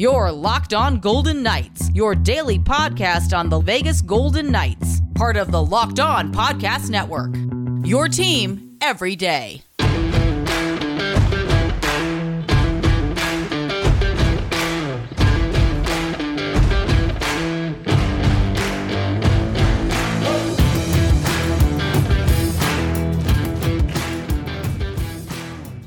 Your Locked On Golden Knights, your daily podcast on the Vegas Golden Knights, part of the Locked On Podcast Network. Your team every day.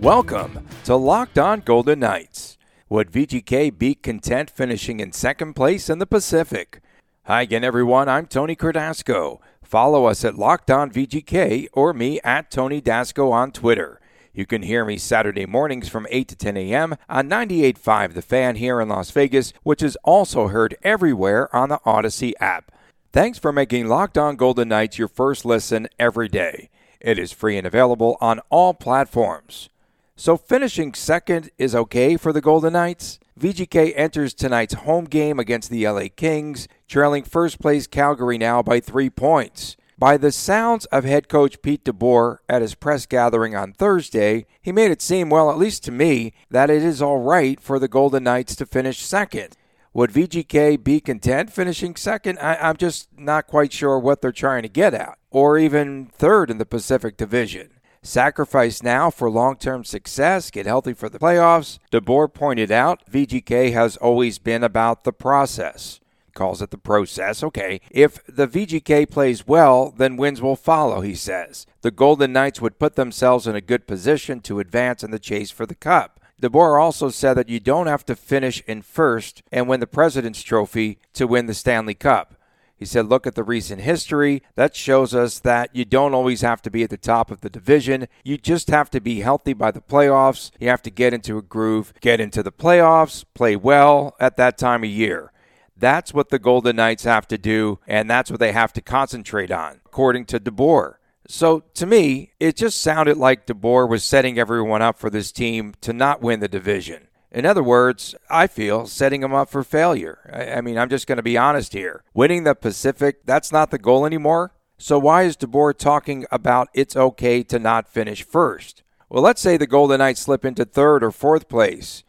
Welcome to Locked On Golden Knights. Would VGK be content finishing in second place in the Pacific? Hi again, everyone. I'm Tony Cardasco. Follow us at Locked On VGK or me at Tony Dasco on Twitter. You can hear me Saturday mornings from 8 to 10 a.m. on 98.5 The Fan here in Las Vegas, which is also heard everywhere on the Audacy app. Thanks for making Locked On Golden Knights your first listen every day. It is free and available on all platforms. So finishing second is okay for the Golden Knights. VGK enters tonight's home game against the LA Kings, trailing first place Calgary now by three points. By the sounds of head coach Pete DeBoer at his press gathering on Thursday, he made it seem, well, at least to me, that it is all right for the Golden Knights to finish second. Would VGK be content finishing second? I, am just not quite sure what they're trying to get at, or even third in the Pacific Division. Sacrifice now for long term success, get healthy for the playoffs. DeBoer pointed out VGK has always been about the process. Calls it the process. Okay. If the VGK plays well, then wins will follow, he says. The Golden Knights would put themselves in a good position to advance in the chase for the Cup. DeBoer also said that you don't have to finish in first and win the President's Trophy to win the Stanley Cup. He said, look at the recent history. That shows us that you don't always have to be at the top of the division. You just have to be healthy by the playoffs. You have to get into a groove, get into the playoffs, play well at that time of year. That's what the Golden Knights have to do, and that's what they have to concentrate on, according to DeBoer. So to me, it just sounded like DeBoer was setting everyone up for this team to not win the division. In other words, I feel setting them up for failure. I, I mean, I'm just going to be honest here. Winning the Pacific, that's not the goal anymore. So why is DeBoer talking about it's okay to not finish first? Well, let's say the Golden Knights slip into third or fourth place.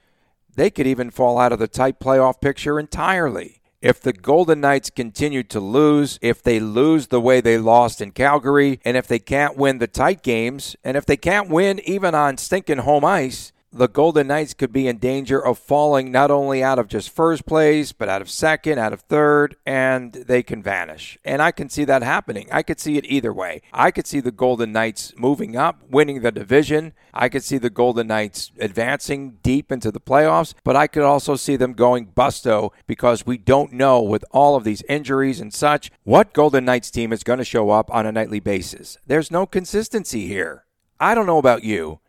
They could even fall out of the tight playoff picture entirely. If the Golden Knights continue to lose, if they lose the way they lost in Calgary, and if they can't win the tight games, and if they can't win even on stinking home ice, the Golden Knights could be in danger of falling not only out of just first place, but out of second, out of third, and they can vanish. And I can see that happening. I could see it either way. I could see the Golden Knights moving up, winning the division. I could see the Golden Knights advancing deep into the playoffs, but I could also see them going busto because we don't know with all of these injuries and such what Golden Knights team is going to show up on a nightly basis. There's no consistency here. I don't know about you.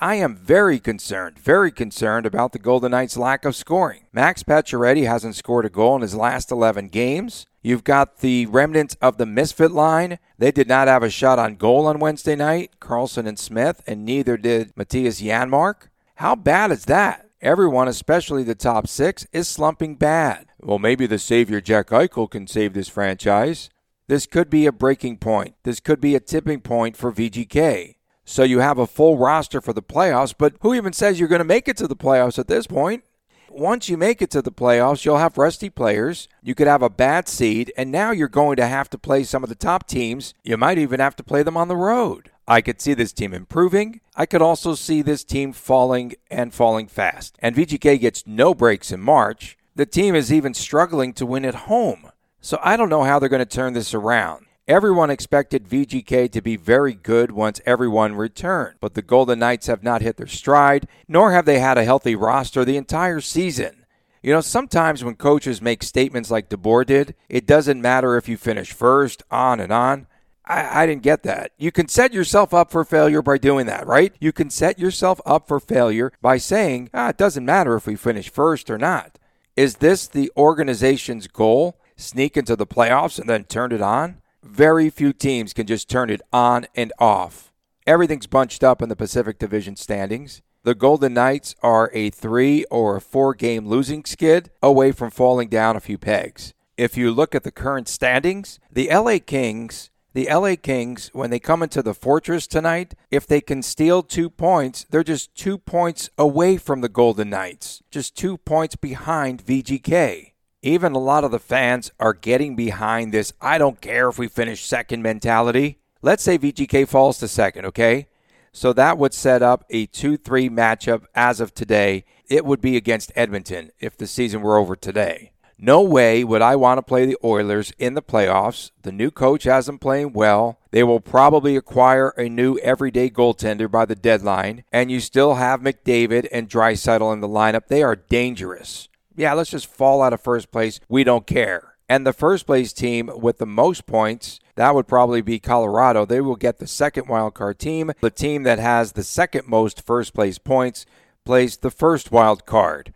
I am very concerned, very concerned about the Golden Knights' lack of scoring. Max Pacioretty hasn't scored a goal in his last 11 games. You've got the remnants of the misfit line. They did not have a shot on goal on Wednesday night, Karlsson and Smith, and neither did Mattias Janmark. How bad is that? Everyone, especially the top six, is slumping bad. Well, maybe the savior Jack Eichel can save this franchise. This could be a breaking point. This could be a tipping point for VGK. So you have a full roster for the playoffs, but who even says you're going to make it to the playoffs at this point? Once you make it to the playoffs, you'll have rusty players. You could have a bad seed, and now you're going to have to play some of the top teams. You might even have to play them on the road. I could see this team improving. I could also see this team falling and falling fast. And VGK gets no breaks in March. The team is even struggling to win at home. So I don't know how they're going to turn this around. Everyone expected VGK to be very good once everyone returned, but the Golden Knights have not hit their stride, nor have they had a healthy roster the entire season. You know, sometimes when coaches make statements like DeBoer did, it doesn't matter if you finish first, on and on. I, I, didn't get that. You can set yourself up for failure by doing that, right? You can set yourself up for failure by saying, ah, it doesn't matter if we finish first or not. Is this the organization's goal? Sneak into the playoffs and then turn it on? Very few teams can just turn it on and off. Everything's bunched up in the Pacific Division standings. The Golden Knights are a three or a four game losing skid away from falling down a few pegs. If you look at the current standings, the LA Kings, The LA Kings, when they come into the Fortress tonight, if they can steal two points, they're just two points away from the Golden Knights, just two points behind VGK. Even a lot of the fans are getting behind this I don't care if we finish second mentality. Let's say VGK falls to second, okay? So that would set up a 2 3 matchup as of today. It would be against Edmonton if the season were over today. No way would I want to play the Oilers in the playoffs. The new coach has them playing well. They will probably acquire a new everyday goaltender by the deadline, and you still have McDavid and Draisaitl in the lineup. They are dangerous. Yeah, let's just fall out of first place. We don't care. And the first place team with the most points, that would probably be Colorado. They will get the second wildcard team. The team that has the second most first place points plays the first wild card.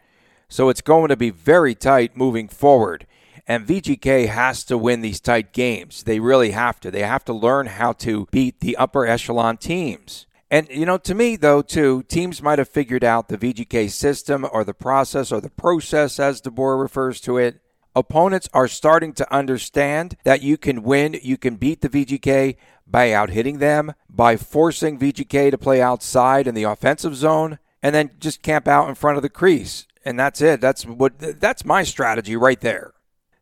So it's going to be very tight moving forward. And VGK has to win these tight games. They really have to. They have to learn how to beat the upper echelon teams. And, you know, to me, though, too, teams might have figured out the VGK system or the process or the process, as DeBoer refers to it. Opponents are starting to understand that you can win, you can beat the VGK by out hitting them, by forcing VGK to play outside in the offensive zone, and then just camp out in front of the crease and that's it. That's what that's my strategy right there.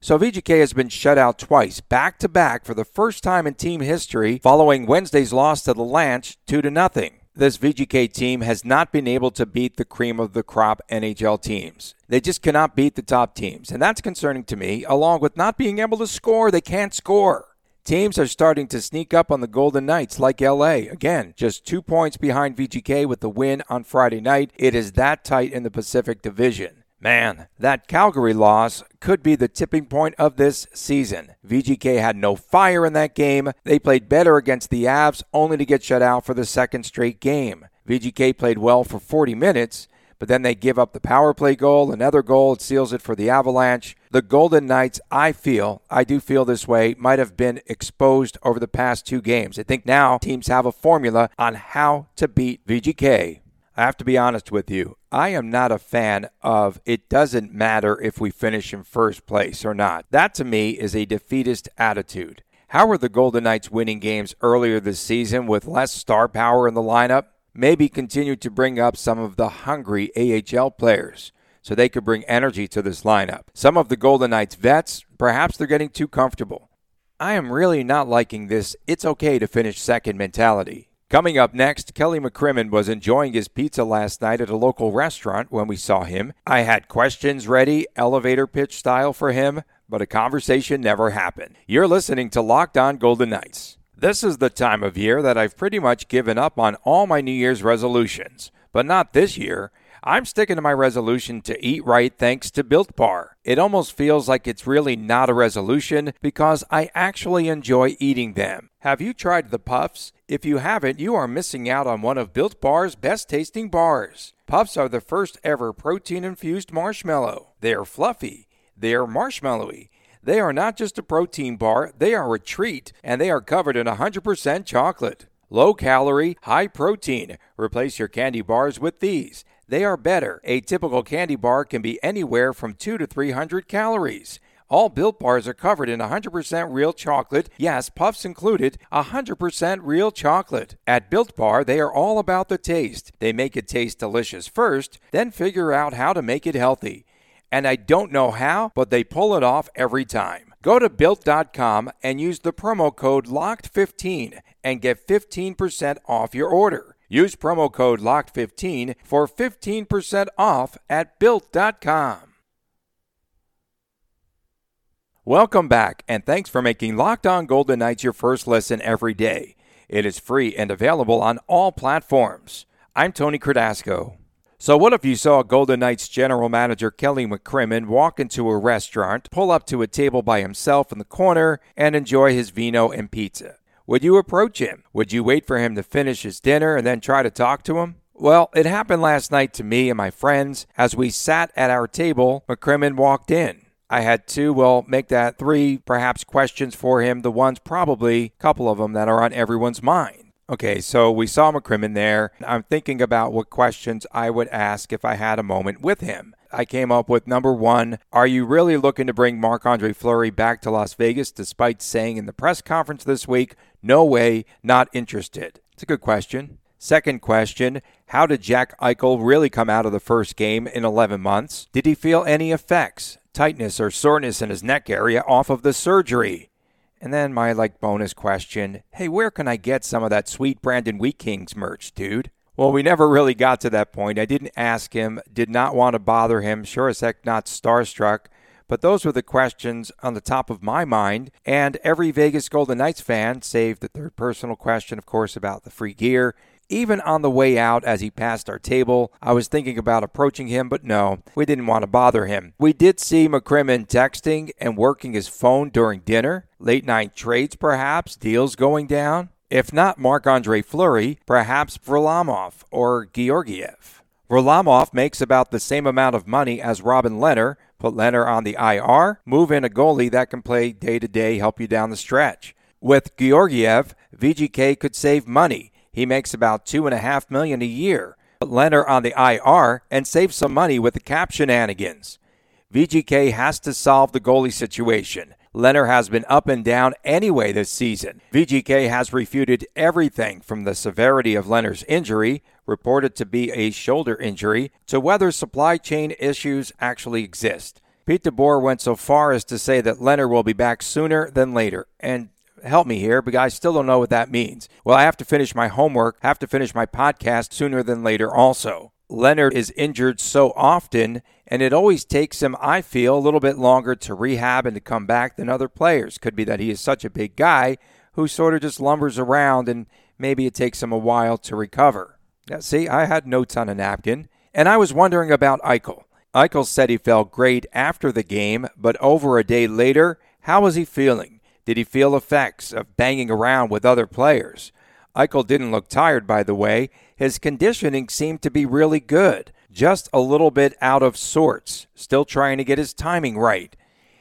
So VGK has been shut out twice, back to back for the first time in team history following Wednesday's loss to the Lanch 2 to nothing. This VGK team has not been able to beat the cream of the crop NHL teams. They just cannot beat the top teams, and that's concerning to me, along with not being able to score. They can't score. Teams are starting to sneak up on the Golden Knights like LA. Again, just two points behind VGK with the win on Friday night. It is that tight in the Pacific Division. Man, that Calgary loss could be the tipping point of this season. VGK had no fire in that game. They played better against the Avs, only to get shut out for the second straight game. VGK played well for 40 minutes, but then they give up the power play goal, another goal, it seals it for the Avalanche. The Golden Knights, I feel, I do feel this way, might have been exposed over the past two games. I think now teams have a formula on how to beat VGK. I have to be honest with you. I am not a fan of it doesn't matter if we finish in first place or not. That to me is a defeatist attitude. How were the Golden Knights winning games earlier this season with less star power in the lineup? maybe continue to bring up some of the hungry AHL players so they could bring energy to this lineup. Some of the Golden Knights vets, perhaps they're getting too comfortable. I am really not liking this it's okay to finish second mentality. Coming up next, Kelly McCrimmon was enjoying his pizza last night at a local restaurant when we saw him. I had questions ready, elevator pitch style for him, but a conversation never happened. You're listening to Locked On Golden Knights. This is the time of year that I've pretty much given up on all my New Year's resolutions. But not this year. I'm sticking to my resolution to eat right thanks to Built Bar. It almost feels like it's really not a resolution because I actually enjoy eating them. Have you tried the Puffs? If you haven't, you are missing out on one of Built Bar's best tasting bars. Puffs are the first ever protein infused marshmallow. They are fluffy, they are marshmallowy they are not just a protein bar, they are a treat, and they are covered in 100% chocolate. Low calorie, high protein. Replace your candy bars with these. They are better. A typical candy bar can be anywhere from 2 to 300 calories. All built bars are covered in 100% real chocolate. Yes, puffs included, 100% real chocolate. At Built Bar, they are all about the taste. They make it taste delicious first, then figure out how to make it healthy and I don't know how, but they pull it off every time. Go to built.com and use the promo code LOCKED15 and get 15% off your order. Use promo code LOCKED15 for 15% off at built.com. Welcome back, and thanks for making Locked On Golden Knights your first listen every day. It is free and available on all platforms. I'm Tony Cardasco. So, what if you saw Golden Knights general manager Kelly McCrimmon walk into a restaurant, pull up to a table by himself in the corner, and enjoy his vino and pizza? Would you approach him? Would you wait for him to finish his dinner and then try to talk to him? Well, it happened last night to me and my friends. As we sat at our table, McCrimmon walked in. I had two, well, make that three perhaps questions for him, the ones probably, a couple of them that are on everyone's mind. Okay, so we saw McCrimmon there. I'm thinking about what questions I would ask if I had a moment with him. I came up with number one Are you really looking to bring Marc Andre Fleury back to Las Vegas despite saying in the press conference this week, No way, not interested. It's a good question. Second question How did Jack Eichel really come out of the first game in 11 months? Did he feel any effects, tightness, or soreness in his neck area off of the surgery? And then my like bonus question Hey, where can I get some of that sweet Brandon Wheat Kings merch, dude? Well, we never really got to that point. I didn't ask him, did not want to bother him, sure as heck not starstruck. But those were the questions on the top of my mind. And every Vegas Golden Knights fan, save the third personal question, of course, about the free gear, even on the way out as he passed our table, I was thinking about approaching him, but no, we didn't want to bother him. We did see McCrimmon texting and working his phone during dinner, late night trades perhaps, deals going down. If not Marc Andre Fleury, perhaps Varlamov or Georgiev. Varlamov makes about the same amount of money as Robin Lehner. Put Lehner on the IR, move in a goalie that can play day to day, help you down the stretch. With Georgiev, VGK could save money he makes about two and a half million a year. Put Lehner on the IR and save some money with the cap shenanigans. VGK has to solve the goalie situation. Lehner has been up and down anyway this season. VGK has refuted everything from the severity of Lehner's injury, reported to be a shoulder injury, to whether supply chain issues actually exist. Pete DeBoer went so far as to say that Lehner will be back sooner than later, and help me here, but I still don't know what that means. Well, I have to finish my homework, have to finish my podcast sooner than later also. Lehner is injured so often, and it always takes him, I feel, a little bit longer to rehab and to come back than other players. Could be that he is such a big guy who sort of just lumbers around and maybe it takes him a while to recover. Yeah, see, I had notes on a napkin, and I was wondering about Eichel. Eichel said he felt great after the game, but over a day later, how was he feeling? Did he feel effects of banging around with other players? Eichel didn't look tired, by the way. His conditioning seemed to be really good, just a little bit out of sorts, still trying to get his timing right.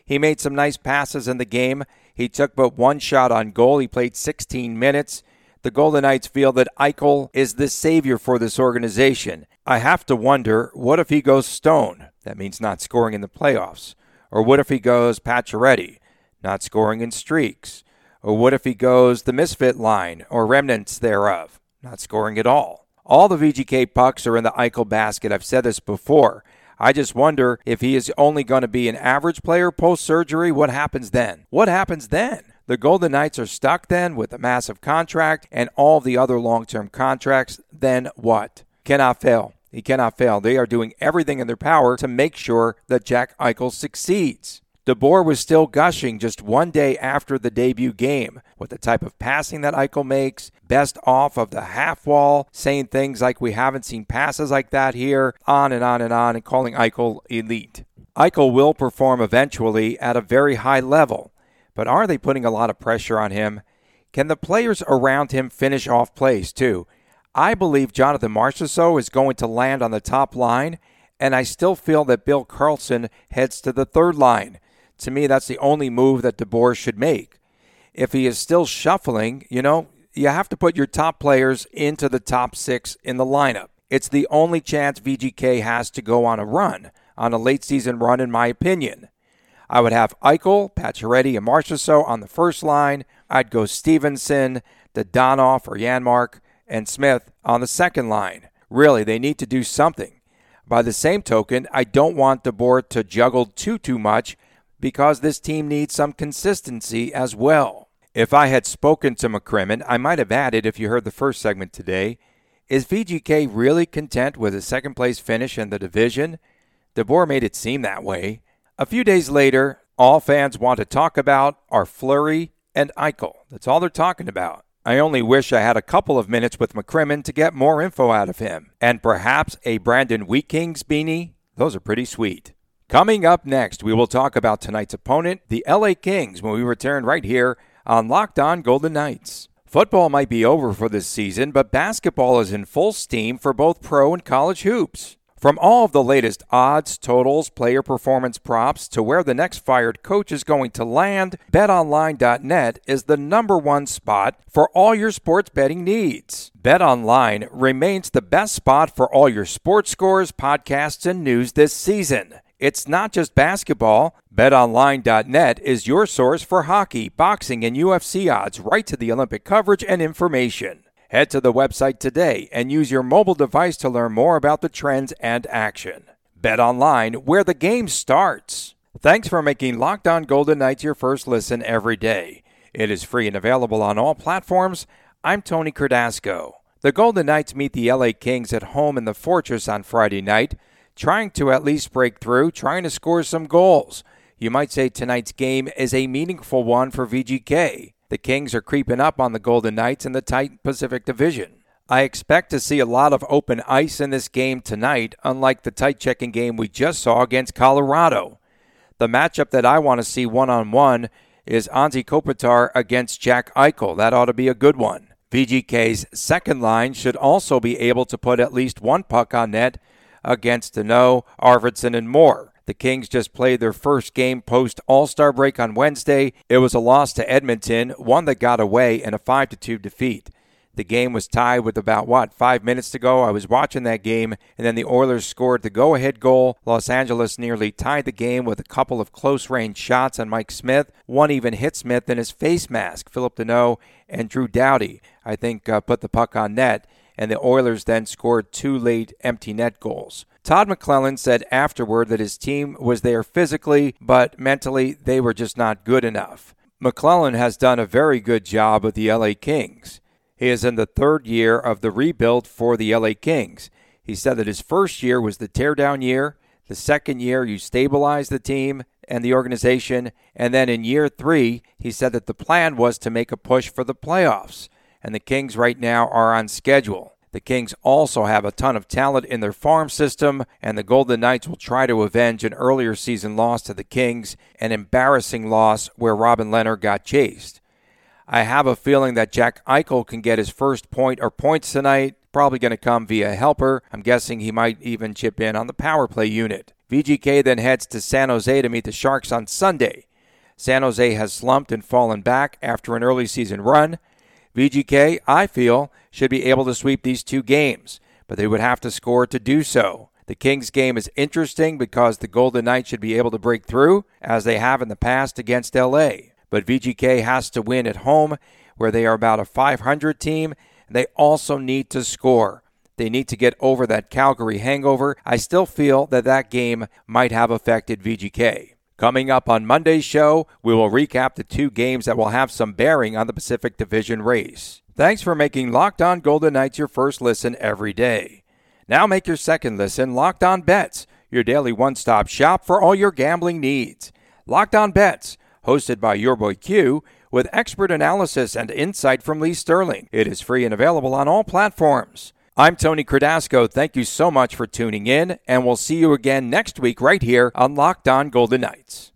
He made some nice passes in the game. He took but one shot on goal. He played 16 minutes. The Golden Knights feel that Eichel is the savior for this organization. I have to wonder what if he goes stone? That means not scoring in the playoffs. Or what if he goes Pacioretty? not scoring in streaks? Or what if he goes the misfit line or remnants thereof, not scoring at all? All the VGK pucks are in the Eichel basket. I've said this before. I just wonder if he is only going to be an average player post surgery. What happens then? What happens then? The Golden Knights are stuck then with a massive contract and all the other long term contracts. Then what? Cannot fail. He cannot fail. They are doing everything in their power to make sure that Jack Eichel succeeds. DeBoer was still gushing just one day after the debut game with the type of passing that Eichel makes, best off of the half wall, saying things like we haven't seen passes like that here, on and on and on, and calling Eichel elite. Eichel will perform eventually at a very high level, but are they putting a lot of pressure on him? Can the players around him finish off plays too? I believe Jonathan Marchessault is going to land on the top line, and I still feel that Bill Karlsson heads to the third line. To me, that's the only move that DeBoer should make. If he is still shuffling, you know, you have to put your top players into the top six in the lineup. It's the only chance VGK has to go on a run, on a late season run, in my opinion. I would have Eichel, Pacioretty, and Marchessault on the first line. I'd go Stephenson, Dadonov or Janmark, and Smith on the second line. Really, they need to do something. By the same token, I don't want DeBoer to juggle too too much because this team needs some consistency as well. If I had spoken to McCrimmon, I might have added, if you heard the first segment today, is VGK really content with a second place finish in the division? DeBoer made it seem that way. A few days later, all fans want to talk about are Fleury and Eichel. That's all they're talking about. I only wish I had a couple of minutes with McCrimmon to get more info out of him. And perhaps a Brandon Wheat Kings beanie. Those are pretty sweet. Coming up next, we will talk about tonight's opponent, the LA Kings, when we return right here on Locked On Golden Knights. Football might be over for this season, but basketball is in full steam for both pro and college hoops. From all of the latest odds, totals, player performance props to where the next fired coach is going to land, betonline.net is the number one spot for all your sports betting needs. BetOnline remains the best spot for all your sports scores, podcasts, and news this season. It's not just basketball. BetOnline.net is your source for hockey, boxing, and UFC odds right to the Olympic coverage and information. Head to the website today and use your mobile device to learn more about the trends and action. Bet online where the game starts. Thanks for making Locked On Golden Knights your first listen every day. It is free and available on all platforms. I'm Tony Cardasco. The Golden Knights meet the LA Kings at home in the Fortress on Friday night, trying to at least break through, trying to score some goals. You might say tonight's game is a meaningful one for VGK. The Kings are creeping up on the Golden Knights in the tight Pacific Division. I expect to see a lot of open ice in this game tonight, unlike the tight checking game we just saw against Colorado. The matchup that I want to see one on one is Anze Kopitar against Jack Eichel. That ought to be a good one. VGK's second line should also be able to put at least one puck on net against Danault, Arvidsson, and Moore. The Kings just played their first game post All Star break on Wednesday. It was a loss to Edmonton, one that got away in a 5 2 defeat. The game was tied with about, what, five minutes to go? I was watching that game, and then the Oilers scored the go ahead goal. Los Angeles nearly tied the game with a couple of close range shots on Mike Smith. One even hit Smith in his face mask. Philip Danault and Drew Doughty, I think, uh, put the puck on net, and the Oilers then scored two late empty net goals. Todd McLellan said afterward that his team was there physically, but mentally they were just not good enough. McLellan has done a very good job with the LA Kings. He is in the third year of the rebuild for the LA Kings. He said that his first year was the teardown year. The second year, you stabilize the team and the organization. And then in year three, he said that the plan was to make a push for the playoffs. And the Kings right now are on schedule. The Kings also have a ton of talent in their farm system, and the Golden Knights will try to avenge an earlier season loss to the Kings, an embarrassing loss where Robin Lehner got chased. I have a feeling that Jack Eichel can get his first point or points tonight. Probably going to come via helper. I'm guessing he might even chip in on the power play unit. VGK then heads to San Jose to meet the Sharks on Sunday. San Jose has slumped and fallen back after an early season run. VGK, I feel, should be able to sweep these two games, but they would have to score to do so. The Kings game is interesting because the Golden Knights should be able to break through, as they have in the past against LA but VGK has to win at home, where they are about a 500 team. And they also need to score. They need to get over that Calgary hangover. I still feel that that game might have affected VGK. Coming up on Monday's show, we will recap the two games that will have some bearing on the Pacific Division race. Thanks for making Locked On Golden Knights your first listen every day. Now make your second listen Locked On Bets, your daily one stop shop for all your gambling needs. Locked On Bets hosted by your boy Q, with expert analysis and insight from Lee Sterling. It is free and available on all platforms. I'm Tony Cardasco. Thank you so much for tuning in, and we'll see you again next week right here on Locked On Golden Knights.